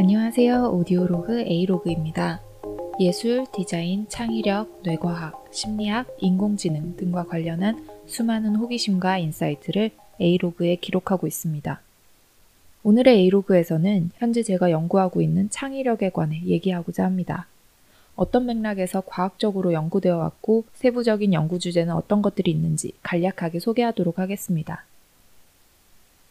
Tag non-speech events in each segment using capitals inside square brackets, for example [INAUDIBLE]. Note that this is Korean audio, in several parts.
안녕하세요. 오디오로그 A로그입니다. 예술, 디자인, 창의력, 뇌과학, 심리학, 인공지능 등과 관련한 수많은 호기심과 insight를 A로그에 기록하고 있습니다. 오늘의 A로그에서는 현재 제가 연구하고 있는 창의력에 관해 얘기하고자 합니다. 어떤 맥락에서 과학적으로 연구되어 왔고 세부적인 연구 주제는 어떤 것들이 있는지 간략하게 소개하도록 하겠습니다.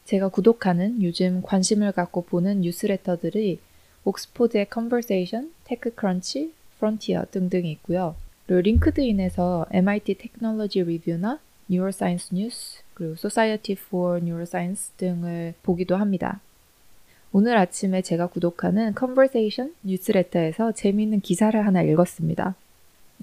제가 구독하는 요즘 관심을 갖고 보는 뉴스레터들이 옥스포드의 Conversation, TechCrunch, Frontiers 등등이 있고요. 그리고 LinkedIn에서 MIT 테크놀로지 리뷰나 뉴로사이언스 뉴스, 그리고 Society for Neuroscience 등을 보기도 합니다. 오늘 아침에 제가 구독하는 Conversation 뉴스레터에서 재미있는 기사를 하나 읽었습니다.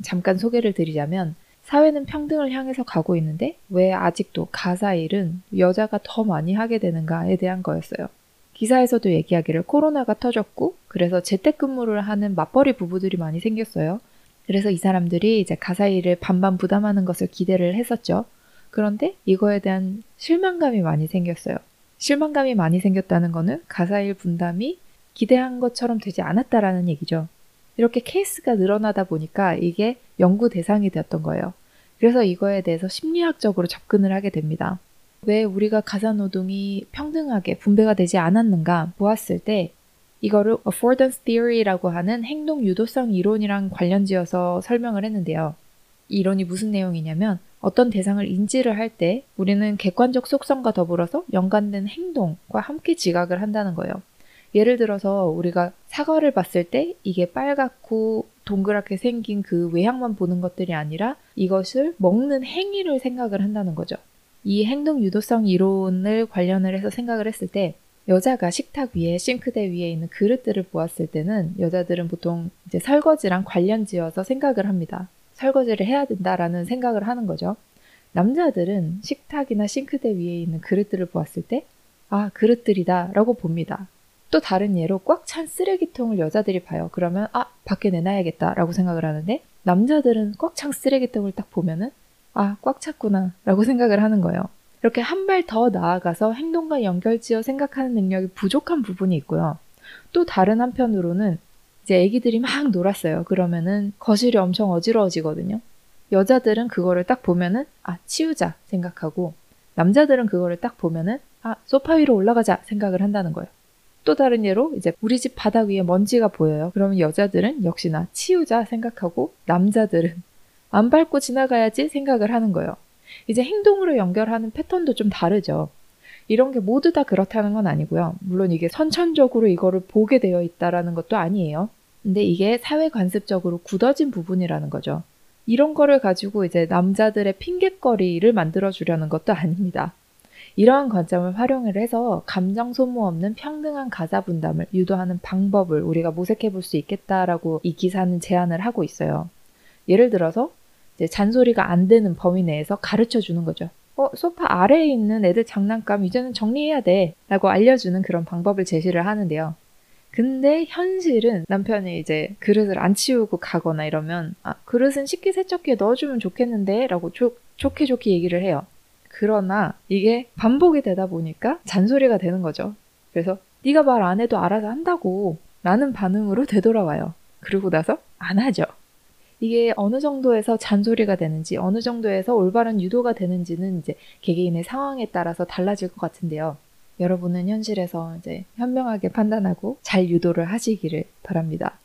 잠깐 소개를 드리자면 사회는 평등을 향해서 가고 있는데 왜 아직도 가사 일은 여자가 더 많이 하게 되는가에 대한 거였어요. 기사에서도 얘기하기를 코로나가 터졌고 그래서 재택근무를 하는 맞벌이 부부들이 많이 생겼어요. 그래서 이 사람들이 이제 가사 일을 반반 부담하는 것을 기대를 했었죠. 그런데 이거에 대한 실망감이 많이 생겼어요. 실망감이 많이 생겼다는 거는 가사 일 분담이 기대한 것처럼 되지 않았다라는 얘기죠. 이렇게 케이스가 늘어나다 보니까 이게 연구 대상이 되었던 거예요. 그래서 이거에 대해서 심리학적으로 접근을 하게 됩니다. 왜 우리가 가사 노동이 평등하게 분배가 되지 않았는가 보았을 때 이거를 affordance theory라고 하는 행동 유도성 이론이랑 관련지어서 설명을 했는데요. 이 이론이 무슨 내용이냐면 어떤 대상을 인지를 할 때 우리는 객관적 속성과 더불어서 연관된 행동과 함께 지각을 한다는 거예요. 예를 들어서 우리가 사과를 봤을 때 이게 빨갛고 동그랗게 생긴 그 외향만 보는 것들이 아니라 이것을 먹는 행위를 생각을 한다는 거죠. 이 행동 유도성 이론을 관련을 해서 생각을 했을 때 여자가 식탁 위에 싱크대 위에 있는 그릇들을 보았을 때는 여자들은 보통 이제 설거지랑 관련 지어서 생각을 합니다. 설거지를 해야 된다라는 생각을 하는 거죠. 남자들은 식탁이나 싱크대 위에 있는 그릇들을 보았을 때, 아, 그릇들이다 라고 봅니다. 또 다른 예로 꽉 찬 쓰레기통을 여자들이 봐요. 그러면, 아, 밖에 내놔야겠다 라고 생각을 하는데, 남자들은 꽉 찬 쓰레기통을 딱 보면은, 아, 꽉 찼구나 라고 [LAUGHS] 생각을 하는 거예요. 이렇게 한 발 더 나아가서 행동과 연결지어 생각하는 능력이 부족한 부분이 있고요. 또 다른 한편으로는 이제 애기들이 막 놀았어요. 그러면은 거실이 엄청 어지러워지거든요. 여자들은 그거를 딱 보면은 아 치우자 생각하고 남자들은 그거를 딱 보면은 아 소파 위로 올라가자 생각을 한다는 거예요. 또 다른 예로 이제 우리 집 바닥 위에 먼지가 보여요. 그러면 여자들은 역시나 치우자 생각하고 남자들은 [LAUGHS] 안 밟고 지나가야지 생각을 하는 거예요. 이제 행동으로 연결하는 패턴도 좀 다르죠. 이런 게 모두 다 그렇다는 건 아니고요. 물론 이게 선천적으로 이거를 보게 되어 있다라는 것도 아니에요. 근데 이게 사회 관습적으로 굳어진 부분이라는 거죠. 이런 거를 가지고 이제 남자들의 핑곗거리를 만들어 주려는 것도 아닙니다. 이러한 관점을 활용을 해서 감정 소모 없는 평등한 가사 분담을 유도하는 방법을 우리가 모색해 볼 수 있겠다라고 이 기사는 제안을 하고 있어요. 예를 들어서 잔소리가 안 되는 범위 내에서 가르쳐 주는 거죠. 어, 소파 아래에 있는 애들 장난감 이제는 정리해야 돼. 라고 알려주는 그런 방법을 제시를 하는데요. 근데 현실은 남편이 이제 그릇을 안 치우고 가거나 이러면 아, 그릇은 식기 세척기에 넣어주면 좋겠는데 라고 좋, 좋게 좋게 얘기를 해요. 그러나 이게 반복이 되다 보니까 잔소리가 되는 거죠. 그래서 네가 말 안 해도 알아서 한다고 라는 반응으로 [LAUGHS] 되돌아와요. 그러고 나서 안 하죠. 이게 어느 정도에서 잔소리가 되는지 어느 정도에서 올바른 유도가 되는지는 이제 개개인의 상황에 따라서 달라질 것 같은데요. 여러분은 현실에서 이제 현명하게 판단하고 잘 유도를 하시기를 바랍니다.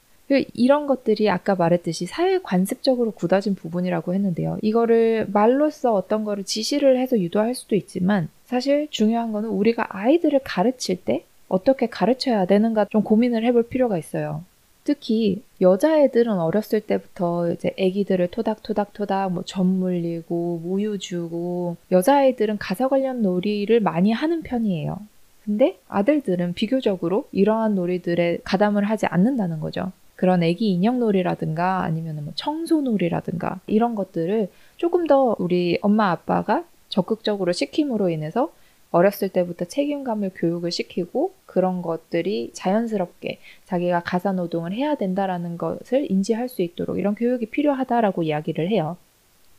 이런 것들이 아까 말했듯이 사회 관습적으로 굳어진 부분이라고 했는데요. 이거를 말로써 어떤 거를 지시를 해서 유도할 수도 있지만 사실 중요한 거는 우리가 아이들을 가르칠 때 어떻게 가르쳐야 되는가 좀 고민을 해볼 필요가 있어요. 특히 여자애들은 어렸을 때부터 이제 애기들을 토닥토닥토닥 뭐 젖 물리고 우유 주고 여자애들은 가사 관련 놀이를 많이 하는 편이에요. 근데 아들들은 비교적으로 이러한 놀이들에 가담을 하지 않는다는 거죠. 그런 애기 인형 놀이라든가 아니면 뭐 청소 놀이라든가 이런 것들을 조금 더 우리 엄마 아빠가 적극적으로 시킴으로 인해서 어렸을 때부터 책임감을 교육을 시키고 그런 것들이 자연스럽게 자기가 가사 노동을 해야 된다라는 것을 인지할 수 있도록 이런 교육이 필요하다라고 이야기를 해요.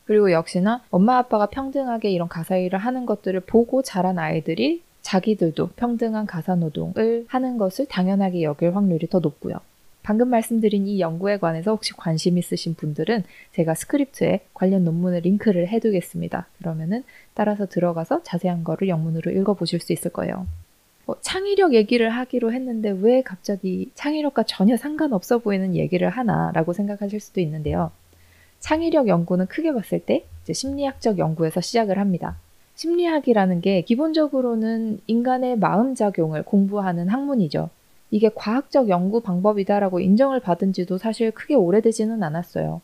그리고 역시나 엄마 아빠가 평등하게 이런 가사 일을 하는 것들을 보고 자란 아이들이 자기들도 평등한 가사 노동을 하는 것을 당연하게 여길 확률이 더 높고요. 방금 말씀드린 이 연구에 관해서 혹시 관심 있으신 분들은 제가 스크립트에 관련 논문을 링크를 해두겠습니다. 그러면은 따라서 들어가서 자세한 거를 영문으로 읽어보실 수 있을 거예요. 뭐 창의력 얘기를 하기로 했는데 왜 갑자기 창의력과 전혀 상관없어 보이는 얘기를 하나라고 생각하실 수도 있는데요. 창의력 연구는 크게 봤을 때 심리학적 연구에서 시작을 합니다. 심리학이라는 게 기본적으로는 인간의 마음 작용을 공부하는 학문이죠. 이게 과학적 연구 방법이다라고 인정을 받은 지도 사실 크게 오래되지는 않았어요.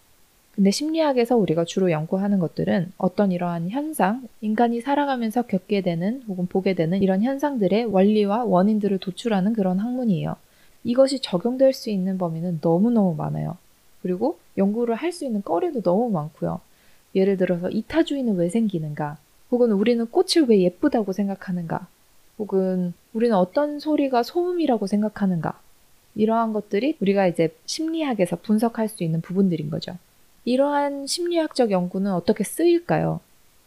근데 심리학에서 우리가 주로 연구하는 것들은 어떤 이러한 현상, 인간이 살아가면서 겪게 되는 혹은 보게 되는 이런 현상들의 원리와 원인들을 도출하는 그런 학문이에요. 이것이 적용될 수 있는 범위는 너무너무 많아요. 그리고 연구를 할 수 있는 거리도 너무 많고요. 예를 들어서 이타주의는 왜 생기는가? 혹은 우리는 꽃을 왜 예쁘다고 생각하는가? 혹은 우리는 어떤 소리가 소음이라고 생각하는가? 이러한 것들이 우리가 이제 심리학에서 분석할 수 있는 부분들인 거죠. 이러한 심리학적 연구는 어떻게 쓰일까요?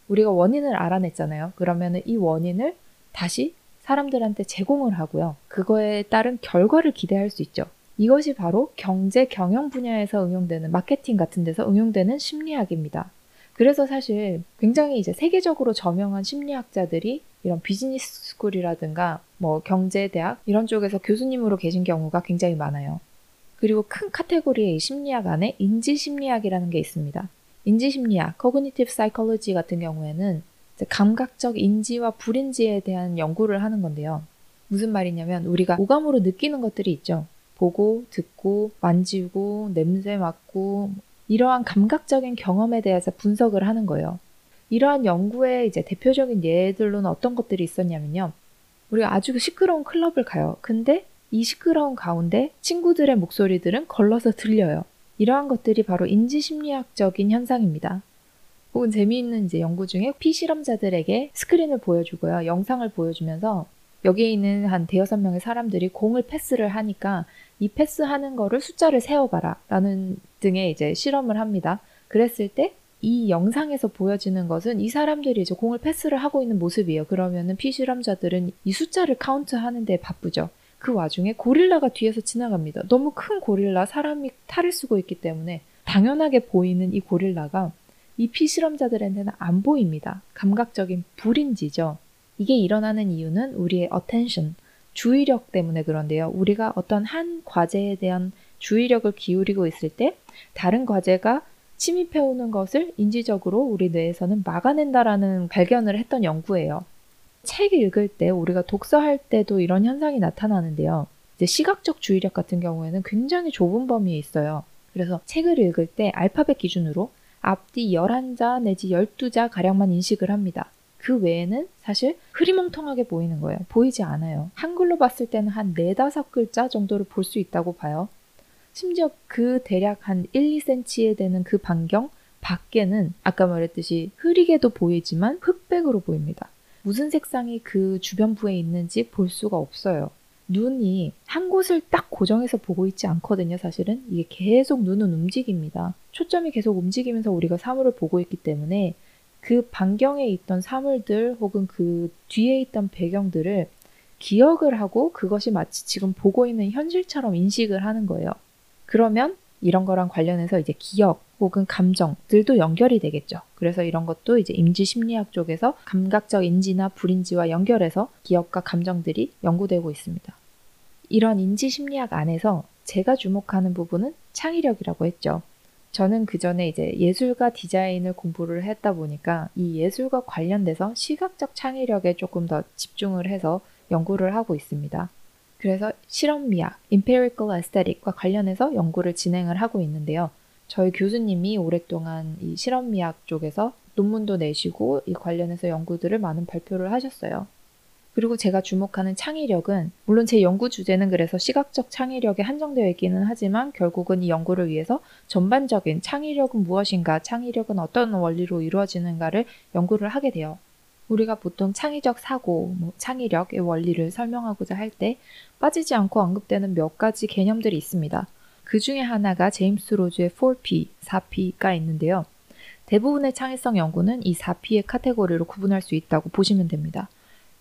우리가 원인을 알아냈잖아요. 그러면 이 원인을 다시 사람들한테 제공을 하고요. 그거에 따른 결과를 기대할 수 있죠. 이것이 바로 경제 경영 분야에서 응용되는 마케팅 같은 데서 응용되는 심리학입니다. 그래서 사실 굉장히 이제 세계적으로 저명한 심리학자들이 이런 비즈니스 스쿨이라든가 뭐 경제대학 이런 쪽에서 교수님으로 계신 경우가 굉장히 많아요. 그리고 큰 카테고리의 이 심리학 안에 인지 심리학이라는 게 있습니다. 인지 심리학, cognitive psychology 같은 경우에는 감각적 인지와 불인지에 대한 연구를 하는 건데요. 무슨 말이냐면 우리가 오감으로 느끼는 것들이 있죠. 보고, 듣고, 만지고, 냄새 맡고 이러한 감각적인 경험에 대해서 분석을 하는 거예요. 이러한 연구의 이제 대표적인 예들로는 어떤 것들이 있었냐면요. 우리가 아주 시끄러운 클럽을 가요. 근데 이 시끄러운 가운데 친구들의 목소리들은 걸러서 들려요. 이러한 것들이 바로 인지심리학적인 현상입니다. 혹은 재미있는 이제 연구 중에 피실험자들에게 스크린을 보여주고요. 영상을 보여주면서 여기에 있는 한 대여섯 명의 사람들이 공을 패스를 하니까 이 패스하는 거를 숫자를 세어봐라 라는 등의 이제 실험을 합니다. 그랬을 때 이 영상에서 보여지는 것은 이 사람들이 이제 공을 패스를 하고 있는 모습이에요. 그러면은 피실험자들은 이 숫자를 카운트 하는데 바쁘죠. 그 와중에 고릴라가 뒤에서 지나갑니다. 너무 큰 고릴라, 사람이 탈을 쓰고 있기 때문에 당연하게 보이는 이 고릴라가 이 피실험자들한테는 안 보입니다. 감각적인 불인지죠. 이게 일어나는 이유는 우리의 attention, 주의력 때문에 그런데요. 우리가 어떤 한 과제에 대한 주의력을 기울이고 있을 때 다른 과제가 침입해오는 것을 인지적으로 우리 뇌에서는 막아낸다라는 발견을 했던 연구예요. 책 읽을 때 우리가 독서할 때도 이런 현상이 나타나는데요. 이제 시각적 주의력 같은 경우에는 굉장히 좁은 범위에 있어요. 그래서 책을 읽을 때 알파벳 기준으로 앞뒤 11자 내지 12자 가량만 인식을 합니다. 그 외에는 사실 흐리멍텅하게 보이는 거예요. 보이지 않아요. 한글로 봤을 때는 한 4, 5글자 정도를 볼 수 있다고 봐요. 심지어 그 대략 한 1, 2cm에 되는 그 반경 밖에는 아까 말했듯이 흐리게도 보이지만 흑백으로 보입니다. 무슨 색상이 그 주변부에 있는지 볼 수가 없어요. 눈이 한 곳을 딱 고정해서 보고 있지 않거든요, 사실은. 이게 계속 눈은 움직입니다. 초점이 계속 움직이면서 우리가 사물을 보고 있기 때문에 그 반경에 있던 사물들 혹은 그 뒤에 있던 배경들을 기억을 하고 그것이 마치 지금 보고 있는 현실처럼 인식을 하는 거예요. 그러면 이런 거랑 관련해서 이제 기억 혹은 감정들도 연결이 되겠죠. 그래서 이런 것도 이제 임지 심리학 쪽에서 감각적 인지나 불인지와 연결해서 기억과 감정들이 연구되고 있습니다. 이런 인지 심리학 안에서 제가 주목하는 부분은 창의력이라고 했죠. 저는 그 전에 이제 예술과 디자인을 공부를 했다 보니까 이 예술과 관련돼서 시각적 창의력에 조금 더 집중을 해서 연구를 하고 있습니다. 그래서 실험미학, empirical aesthetic과 관련해서 연구를 진행을 하고 있는데요. 저희 교수님이 오랫동안 이 실험미학 쪽에서 논문도 내시고 이 관련해서 연구들을 많은 발표를 하셨어요. 그리고 제가 주목하는 창의력은 물론 제 연구 주제는 그래서 시각적 창의력에 한정되어 있기는 하지만 결국은 이 연구를 위해서 전반적인 창의력은 무엇인가, 창의력은 어떤 원리로 이루어지는가를 연구를 하게 돼요. 우리가 보통 창의적 사고, 뭐 창의력의 원리를 설명하고자 할 때 빠지지 않고 언급되는 몇 가지 개념들이 있습니다. 그 중에 하나가 제임스 로즈의 4P, 4P가 있는데요. 대부분의 창의성 연구는 이 4P의 카테고리로 구분할 수 있다고 보시면 됩니다.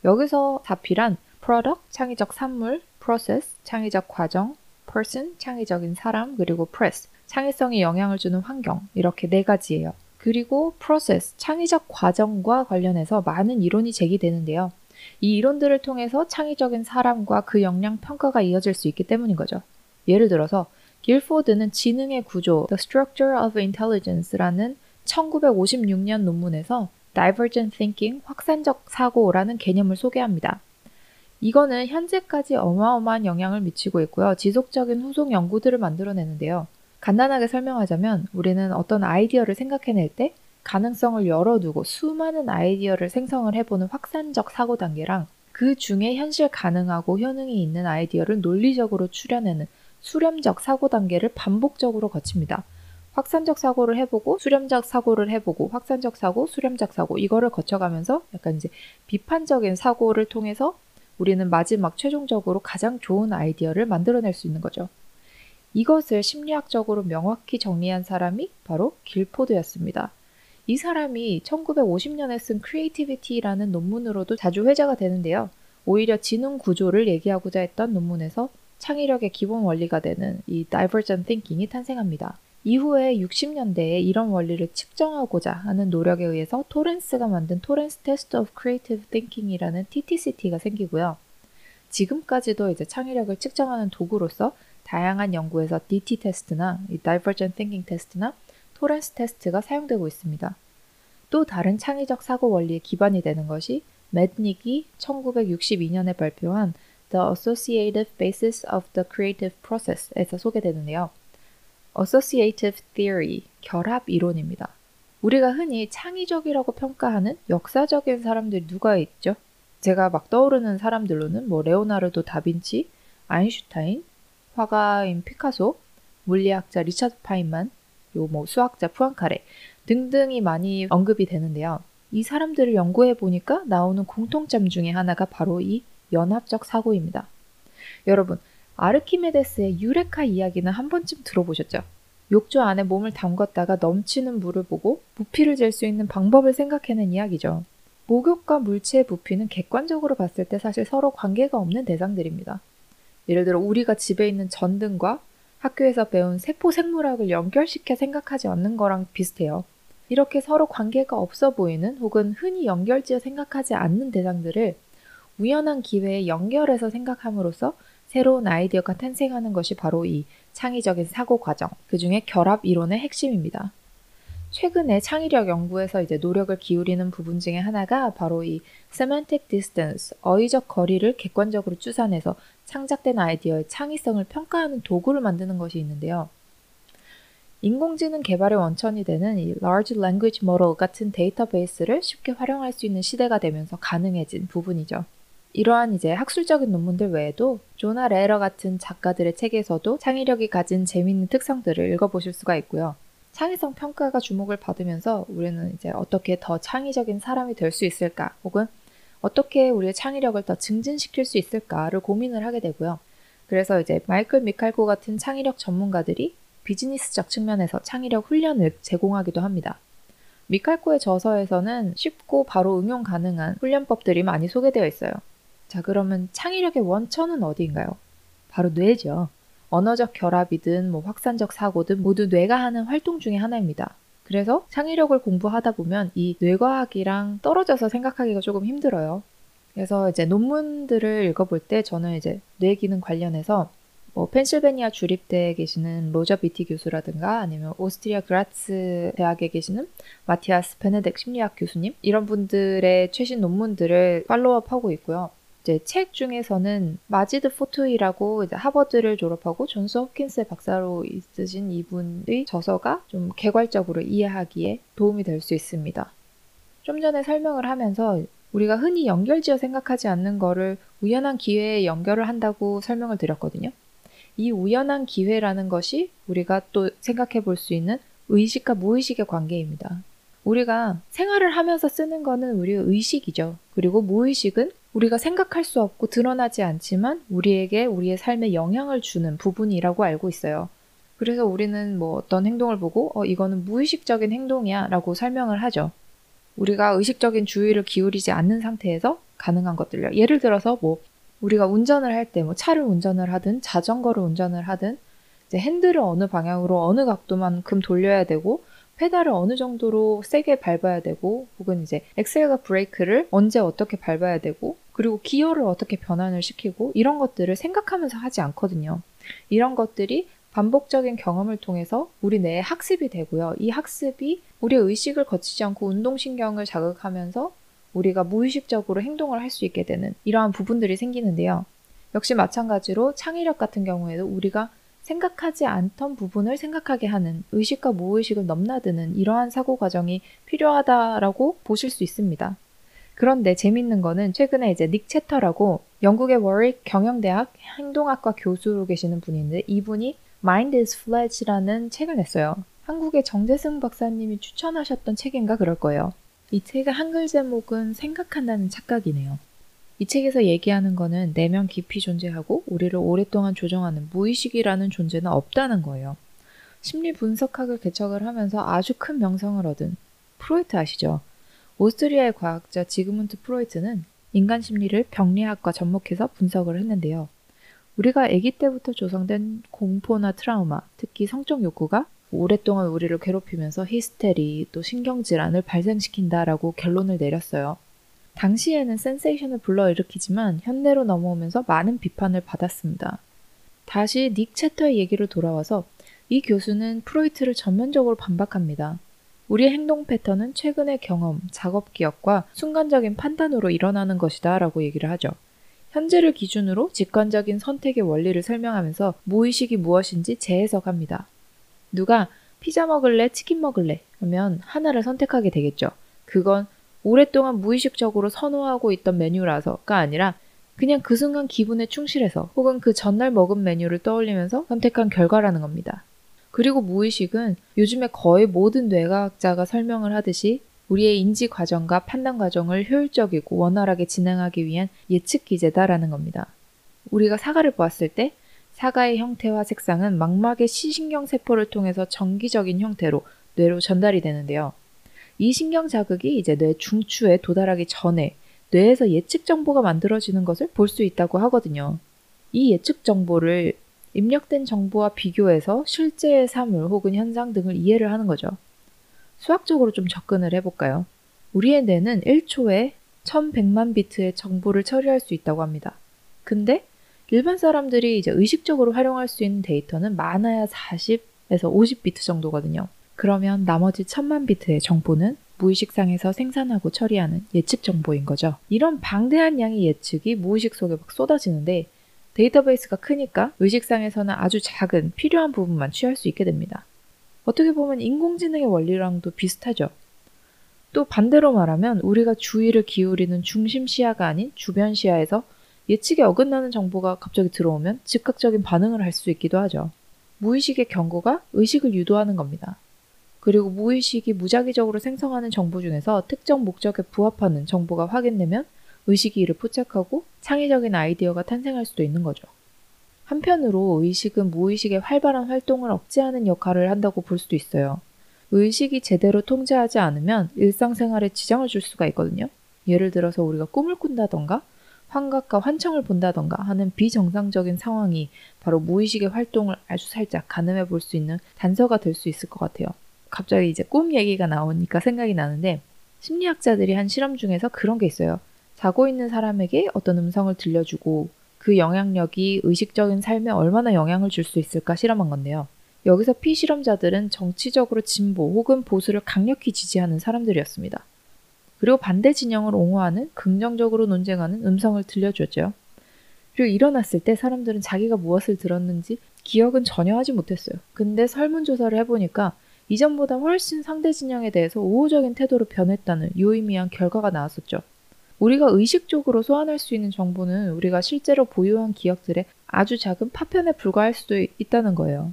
여기서 다필한 product, 창의적 산물, process, 창의적 과정, person, 창의적인 사람, 그리고 press, 창의성에 영향을 주는 환경, 이렇게 네 가지예요. 그리고 process, 창의적 과정과 관련해서 많은 이론이 제기되는데요. 이 이론들을 통해서 창의적인 사람과 그 역량 평가가 이어질 수 있기 때문인 거죠. 예를 들어서 길포드는 지능의 구조, The Structure of Intelligence라는 1956년 논문에서 Divergent Thinking, 확산적 사고라는 개념을 소개합니다. 이거는 현재까지 어마어마한 영향을 미치고 있고요. 지속적인 후속 연구들을 만들어내는데요. 간단하게 설명하자면 우리는 어떤 아이디어를 생각해낼 때 가능성을 열어두고 수많은 아이디어를 생성을 해보는 확산적 사고 단계랑 그 중에 현실 가능하고 효능이 있는 아이디어를 논리적으로 추려내는 수렴적 사고 단계를 반복적으로 거칩니다. 확산적 사고를 해보고 수렴적 사고를 해보고 확산적 사고, 수렴적 사고 이거를 거쳐가면서 약간 이제 비판적인 사고를 통해서 우리는 마지막 최종적으로 가장 좋은 아이디어를 만들어낼 수 있는 거죠. 이것을 심리학적으로 명확히 정리한 사람이 바로 길포드였습니다. 이 사람이 1950년에 쓴 Creativity라는 논문으로도 자주 회자가 되는데요. 오히려 지능 구조를 얘기하고자 했던 논문에서 창의력의 기본 원리가 되는 이 Divergent Thinking이 탄생합니다. 이후에 60년대에 이런 원리를 측정하고자 하는 노력에 의해서 토렌스가 만든 Torrance Test of Creative Thinking이라는 TTCT가 생기고요. 지금까지도 이제 창의력을 측정하는 도구로서 다양한 연구에서 DT 테스트나 이 Divergent Thinking 테스트나 토렌스 테스트가 사용되고 있습니다. 또 다른 창의적 사고 원리의 기반이 되는 것이 매드닉이 1962년에 발표한 The Associative Basis of the Creative Process에서 소개되는데요. Associative Theory, 결합 이론입니다. 우리가 흔히 창의적이라고 평가하는 역사적인 사람들이 누가 있죠? 제가 막 떠오르는 사람들로는 뭐 레오나르도 다빈치, 아인슈타인, 화가인 피카소, 물리학자 리차드 파인만, 요뭐 수학자 푸앙카레 등등이 많이 언급이 되는데요. 이 사람들을 연구해 보니까 나오는 공통점 중에 하나가 바로 이 연합적 사고입니다. 여러분, 아르키메데스의 유레카 이야기는 한 번쯤 들어보셨죠? 욕조 안에 몸을 담궜다가 넘치는 물을 보고 부피를 잴 수 있는 방법을 생각해낸 이야기죠. 목욕과 물체의 부피는 객관적으로 봤을 때 사실 서로 관계가 없는 대상들입니다. 예를 들어 우리가 집에 있는 전등과 학교에서 배운 세포 생물학을 연결시켜 생각하지 않는 거랑 비슷해요. 이렇게 서로 관계가 없어 보이는 혹은 흔히 연결지어 생각하지 않는 대상들을 우연한 기회에 연결해서 생각함으로써 새로운 아이디어가 탄생하는 것이 바로 이 창의적인 사고 과정, 그 중에 결합 이론의 핵심입니다. 최근에 창의력 연구에서 이제 노력을 기울이는 부분 중에 하나가 바로 이 semantic distance, 어휘적 거리를 객관적으로 추산해서 창작된 아이디어의 창의성을 평가하는 도구를 만드는 것이 있는데요. 인공지능 개발의 원천이 되는 이 large language model 같은 데이터베이스를 쉽게 활용할 수 있는 시대가 되면서 가능해진 부분이죠. 이러한 이제 학술적인 논문들 외에도 조나 레러 같은 작가들의 책에서도 창의력이 가진 재미있는 특성들을 읽어보실 수가 있고요. 창의성 평가가 주목을 받으면서 우리는 이제 어떻게 더 창의적인 사람이 될 수 있을까 혹은 어떻게 우리의 창의력을 더 증진시킬 수 있을까를 고민을 하게 되고요. 그래서 이제 마이클 미칼코 같은 창의력 전문가들이 비즈니스적 측면에서 창의력 훈련을 제공하기도 합니다. 미칼코의 저서에서는 쉽고 바로 응용 가능한 훈련법들이 많이 소개되어 있어요. 자, 그러면 창의력의 원천은 어디인가요? 바로 뇌죠. 언어적 결합이든 뭐 확산적 사고든 모두 뇌가 하는 활동 중의 하나입니다. 그래서 창의력을 공부하다 보면 이 뇌과학이랑 떨어져서 생각하기가 조금 힘들어요. 그래서 이제 논문들을 읽어볼 때 저는 이제 뇌 기능 관련해서 뭐 펜실베니아 주립대에 계시는 로저 비티 교수라든가 아니면 오스트리아 그라츠 대학에 계시는 마티아스 베네덱 심리학 교수님 이런 분들의 최신 논문들을 follow-up하고 있고요. 이제 책 중에서는 마지드 포투히라고 하버드를 졸업하고 존스 홉킨스의 박사로 있으신 이분의 저서가 좀 개괄적으로 이해하기에 도움이 될 수 있습니다. 좀 전에 설명을 하면서 우리가 흔히 연결지어 생각하지 않는 거를 우연한 기회에 연결을 한다고 설명을 드렸거든요. 이 우연한 기회라는 것이 우리가 또 생각해 볼 수 있는 의식과 무의식의 관계입니다. 우리가 생활을 하면서 쓰는 거는 우리의 의식이죠. 그리고 무의식은 우리가 생각할 수 없고 드러나지 않지만 우리에게 우리의 삶에 영향을 주는 부분이라고 알고 있어요. 그래서 우리는 뭐 어떤 행동을 보고 어, 이거는 무의식적인 행동이야 라고 설명을 하죠. 우리가 의식적인 주의를 기울이지 않는 상태에서 가능한 것들요. 예를 들어서 뭐 우리가 운전을 할 때 뭐 차를 운전을 하든 자전거를 운전을 하든 이제 핸들을 어느 방향으로 어느 각도만큼 돌려야 되고 페달을 어느 정도로 세게 밟아야 되고 혹은 이제 엑셀과 브레이크를 언제 어떻게 밟아야 되고 그리고 기어를 어떻게 변환을 시키고 이런 것들을 생각하면서 하지 않거든요. 이런 것들이 반복적인 경험을 통해서 우리 뇌에 학습이 되고요. 이 학습이 우리의 의식을 거치지 않고 운동신경을 자극하면서 우리가 무의식적으로 행동을 할 수 있게 되는 이러한 부분들이 생기는데요. 역시 마찬가지로 창의력 같은 경우에도 우리가 생각하지 않던 부분을 생각하게 하는 의식과 무의식을 넘나드는 이러한 사고 과정이 필요하다라고 보실 수 있습니다. 그런데 재밌는 거는 최근에 이제 닉 채터라고 영국의 워릭 경영대학 행동학과 교수로 계시는 분인데 이분이 Mind is Fledge라는 책을 냈어요. 한국의 정재승 박사님이 추천하셨던 책인가 그럴 거예요. 이 책의 한글 제목은 생각한다는 착각이네요. 이 책에서 얘기하는 거는 내면 깊이 존재하고 우리를 오랫동안 조정하는 무의식이라는 존재는 없다는 거예요. 심리 분석학을 개척을 하면서 아주 큰 명성을 얻은 프로이트 아시죠? 오스트리아의 과학자 지그문트 프로이트는 인간 심리를 병리학과 접목해서 분석을 했는데요. 우리가 아기 때부터 조성된 공포나 트라우마, 특히 성적 욕구가 오랫동안 우리를 괴롭히면서 히스테리 또 신경질환을 발생시킨다라고 결론을 내렸어요. 당시에는 센세이션을 불러일으키지만 현대로 넘어오면서 많은 비판을 받았습니다. 다시 닉 채터의 얘기를 돌아와서 이 교수는 프로이트를 전면적으로 반박합니다. 우리의 행동 패턴은 최근의 경험, 작업 기억과 순간적인 판단으로 일어나는 것이다 라고 얘기를 하죠. 현재를 기준으로 직관적인 선택의 원리를 설명하면서 무의식이 무엇인지 재해석합니다. 누가 피자 먹을래, 치킨 먹을래 하면 하나를 선택하게 되겠죠. 그건 오랫동안 무의식적으로 선호하고 있던 메뉴라서가 아니라 그냥 그 순간 기분에 충실해서 혹은 그 전날 먹은 메뉴를 떠올리면서 선택한 결과라는 겁니다. 그리고 무의식은 요즘에 거의 모든 뇌과학자가 설명을 하듯이 우리의 인지 과정과 판단 과정을 효율적이고 원활하게 진행하기 위한 예측 기제다라는 겁니다. 우리가 사과를 보았을 때 사과의 형태와 색상은 망막의 시신경 세포를 통해서 정기적인 형태로 뇌로 전달이 되는데요. 이 신경 자극이 이제 뇌 중추에 도달하기 전에 뇌에서 예측 정보가 만들어지는 것을 볼 수 있다고 하거든요. 이 예측 정보를 입력된 정보와 비교해서 실제의 사물 혹은 현상 등을 이해를 하는 거죠. 수학적으로 좀 접근을 해볼까요? 우리의 뇌는 1초에 1100만 비트의 정보를 처리할 수 있다고 합니다. 근데 일반 사람들이 이제 의식적으로 활용할 수 있는 데이터는 많아야 40에서 50비트 정도거든요. 그러면 나머지 천만 비트의 정보는 무의식상에서 생산하고 처리하는 예측 정보인 거죠. 이런 방대한 양의 예측이 무의식 속에 막 쏟아지는데 데이터베이스가 크니까 의식상에서는 아주 작은 필요한 부분만 취할 수 있게 됩니다. 어떻게 보면 인공지능의 원리랑도 비슷하죠. 또 반대로 말하면 우리가 주의를 기울이는 중심 시야가 아닌 주변 시야에서 예측에 어긋나는 정보가 갑자기 들어오면 즉각적인 반응을 할 수 있기도 하죠. 무의식의 경고가 의식을 유도하는 겁니다. 그리고 무의식이 무작위적으로 생성하는 정보 중에서 특정 목적에 부합하는 정보가 확인되면 의식이 이를 포착하고 창의적인 아이디어가 탄생할 수도 있는 거죠. 한편으로 의식은 무의식의 활발한 활동을 억제하는 역할을 한다고 볼 수도 있어요. 의식이 제대로 통제하지 않으면 일상생활에 지장을 줄 수가 있거든요. 예를 들어서 우리가 꿈을 꾼다던가 환각과 환청을 본다던가 하는 비정상적인 상황이 바로 무의식의 활동을 아주 살짝 가늠해 볼 수 있는 단서가 될 수 있을 것 같아요. 갑자기 이제 꿈 얘기가 나오니까 생각이 나는데 심리학자들이 한 실험 중에서 그런 게 있어요. 자고 있는 사람에게 어떤 음성을 들려주고 그 영향력이 의식적인 삶에 얼마나 영향을 줄 수 있을까 실험한 건데요. 여기서 피실험자들은 정치적으로 진보 혹은 보수를 강력히 지지하는 사람들이었습니다. 그리고 반대 진영을 옹호하는 긍정적으로 논쟁하는 음성을 들려줬죠. 그리고 일어났을 때 사람들은 자기가 무엇을 들었는지 기억은 전혀 하지 못했어요. 근데 설문조사를 해보니까 이전보다 훨씬 상대 진영에 대해서 우호적인 태도로 변했다는 유의미한 결과가 나왔었죠. 우리가 의식적으로 소환할 수 있는 정보는 우리가 실제로 보유한 기억들의 아주 작은 파편에 불과할 수도 있다는 거예요.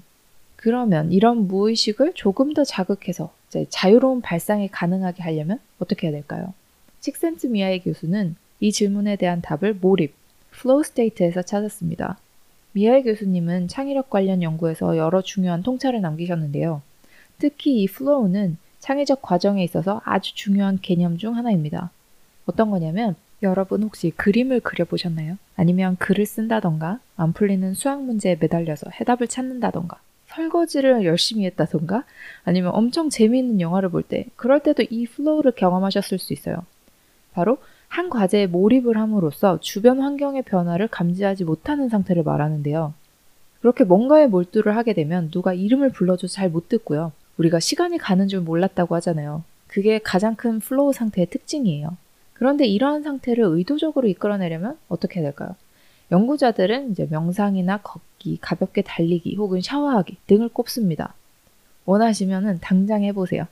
그러면 이런 무의식을 조금 더 자극해서 자유로운 발상이 가능하게 하려면 어떻게 해야 될까요? 식센스 미아의 교수는 이 질문에 대한 답을 몰입, flow state에서 찾았습니다. 미아의 교수님은 창의력 관련 연구에서 여러 중요한 통찰을 남기셨는데요. 특히 이 플로우는 창의적 과정에 있어서 아주 중요한 개념 중 하나입니다. 어떤 거냐면 여러분 혹시 그림을 그려보셨나요? 아니면 글을 쓴다던가 안 풀리는 수학 문제에 매달려서 해답을 찾는다던가 설거지를 열심히 했다던가 아니면 엄청 재미있는 영화를 볼 때 그럴 때도 이 flow를 경험하셨을 수 있어요. 바로 한 과제에 몰입을 함으로써 주변 환경의 변화를 감지하지 못하는 상태를 말하는데요. 그렇게 뭔가에 몰두를 하게 되면 누가 이름을 불러줘도 잘 못 듣고요. 우리가 시간이 가는 줄 몰랐다고 하잖아요. 그게 가장 큰 flow 상태의 특징이에요. 그런데 이러한 상태를 의도적으로 이끌어내려면 어떻게 해야 될까요? 연구자들은 이제 명상이나 걷기, 가볍게 달리기 혹은 샤워하기 등을 꼽습니다. 원하시면은 당장 해보세요.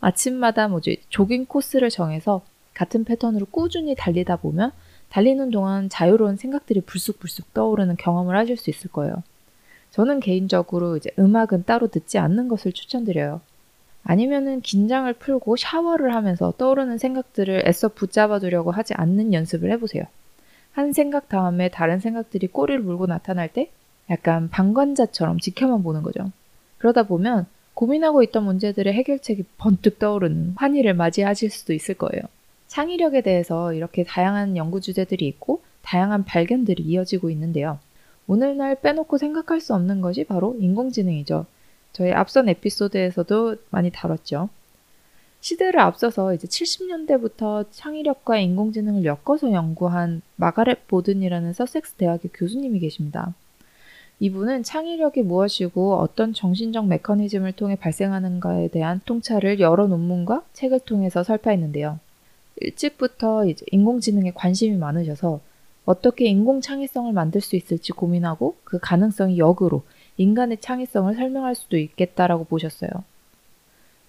아침마다 뭐지 조깅 코스를 정해서 같은 패턴으로 꾸준히 달리다 보면 달리는 동안 자유로운 생각들이 불쑥불쑥 떠오르는 경험을 하실 수 있을 거예요. 저는 개인적으로 이제 음악은 따로 듣지 않는 것을 추천드려요. 아니면은 긴장을 풀고 샤워를 하면서 떠오르는 생각들을 애써 붙잡아 두려고 하지 않는 연습을 해보세요. 한 생각 다음에 다른 생각들이 꼬리를 물고 나타날 때 약간 방관자처럼 지켜만 보는 거죠. 그러다 보면 고민하고 있던 문제들의 해결책이 번뜩 떠오르는 환희를 맞이하실 수도 있을 거예요. 창의력에 대해서 이렇게 다양한 연구 주제들이 있고 다양한 발견들이 이어지고 있는데요. 오늘날 빼놓고 생각할 수 없는 것이 바로 인공지능이죠. 저희 앞선 에피소드에서도 많이 다뤘죠. 시대를 앞서서 이제 70년대부터 창의력과 인공지능을 엮어서 연구한 마가렛 보든이라는 서섹스 대학의 교수님이 계십니다. 이분은 창의력이 무엇이고 어떤 정신적 메커니즘을 통해 발생하는가에 대한 통찰을 여러 논문과 책을 통해서 설파했는데요. 일찍부터 이제 인공지능에 관심이 많으셔서 어떻게 인공 창의성을 만들 수 있을지 고민하고 그 가능성이 역으로 인간의 창의성을 설명할 수도 있겠다라고 보셨어요.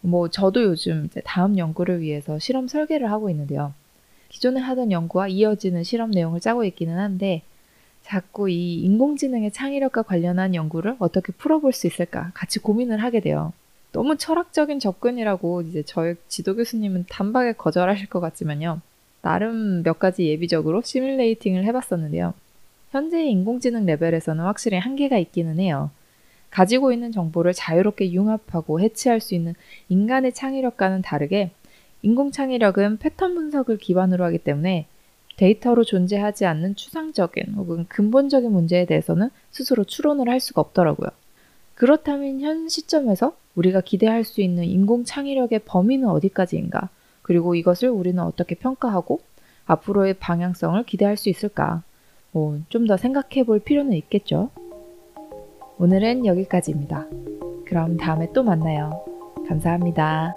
뭐 저도 요즘 이제 다음 연구를 위해서 실험 설계를 하고 있는데요. 기존에 하던 연구와 이어지는 실험 내용을 짜고 있기는 한데 자꾸 이 인공지능의 창의력과 관련한 연구를 어떻게 풀어볼 수 있을까 같이 고민을 하게 돼요. 너무 철학적인 접근이라고 이제 저희 지도 교수님은 단박에 거절하실 것 같지만요. 나름 몇 가지 예비적으로 시뮬레이팅을 해봤었는데요. 현재의 인공지능 레벨에서는 확실히 한계가 있기는 해요. 가지고 있는 정보를 자유롭게 융합하고 해치할 수 있는 인간의 창의력과는 다르게 인공 창의력은 패턴 분석을 기반으로 하기 때문에 데이터로 존재하지 않는 추상적인 혹은 근본적인 문제에 대해서는 스스로 추론을 할 수가 없더라고요. 그렇다면 현 시점에서 우리가 기대할 수 있는 인공 창의력의 범위는 어디까지인가? 그리고 이것을 우리는 어떻게 평가하고 앞으로의 방향성을 기대할 수 있을까? 뭐, 좀 더 생각해 볼 필요는 있겠죠? 오늘은 여기까지입니다. 그럼 다음에 또 만나요. 감사합니다.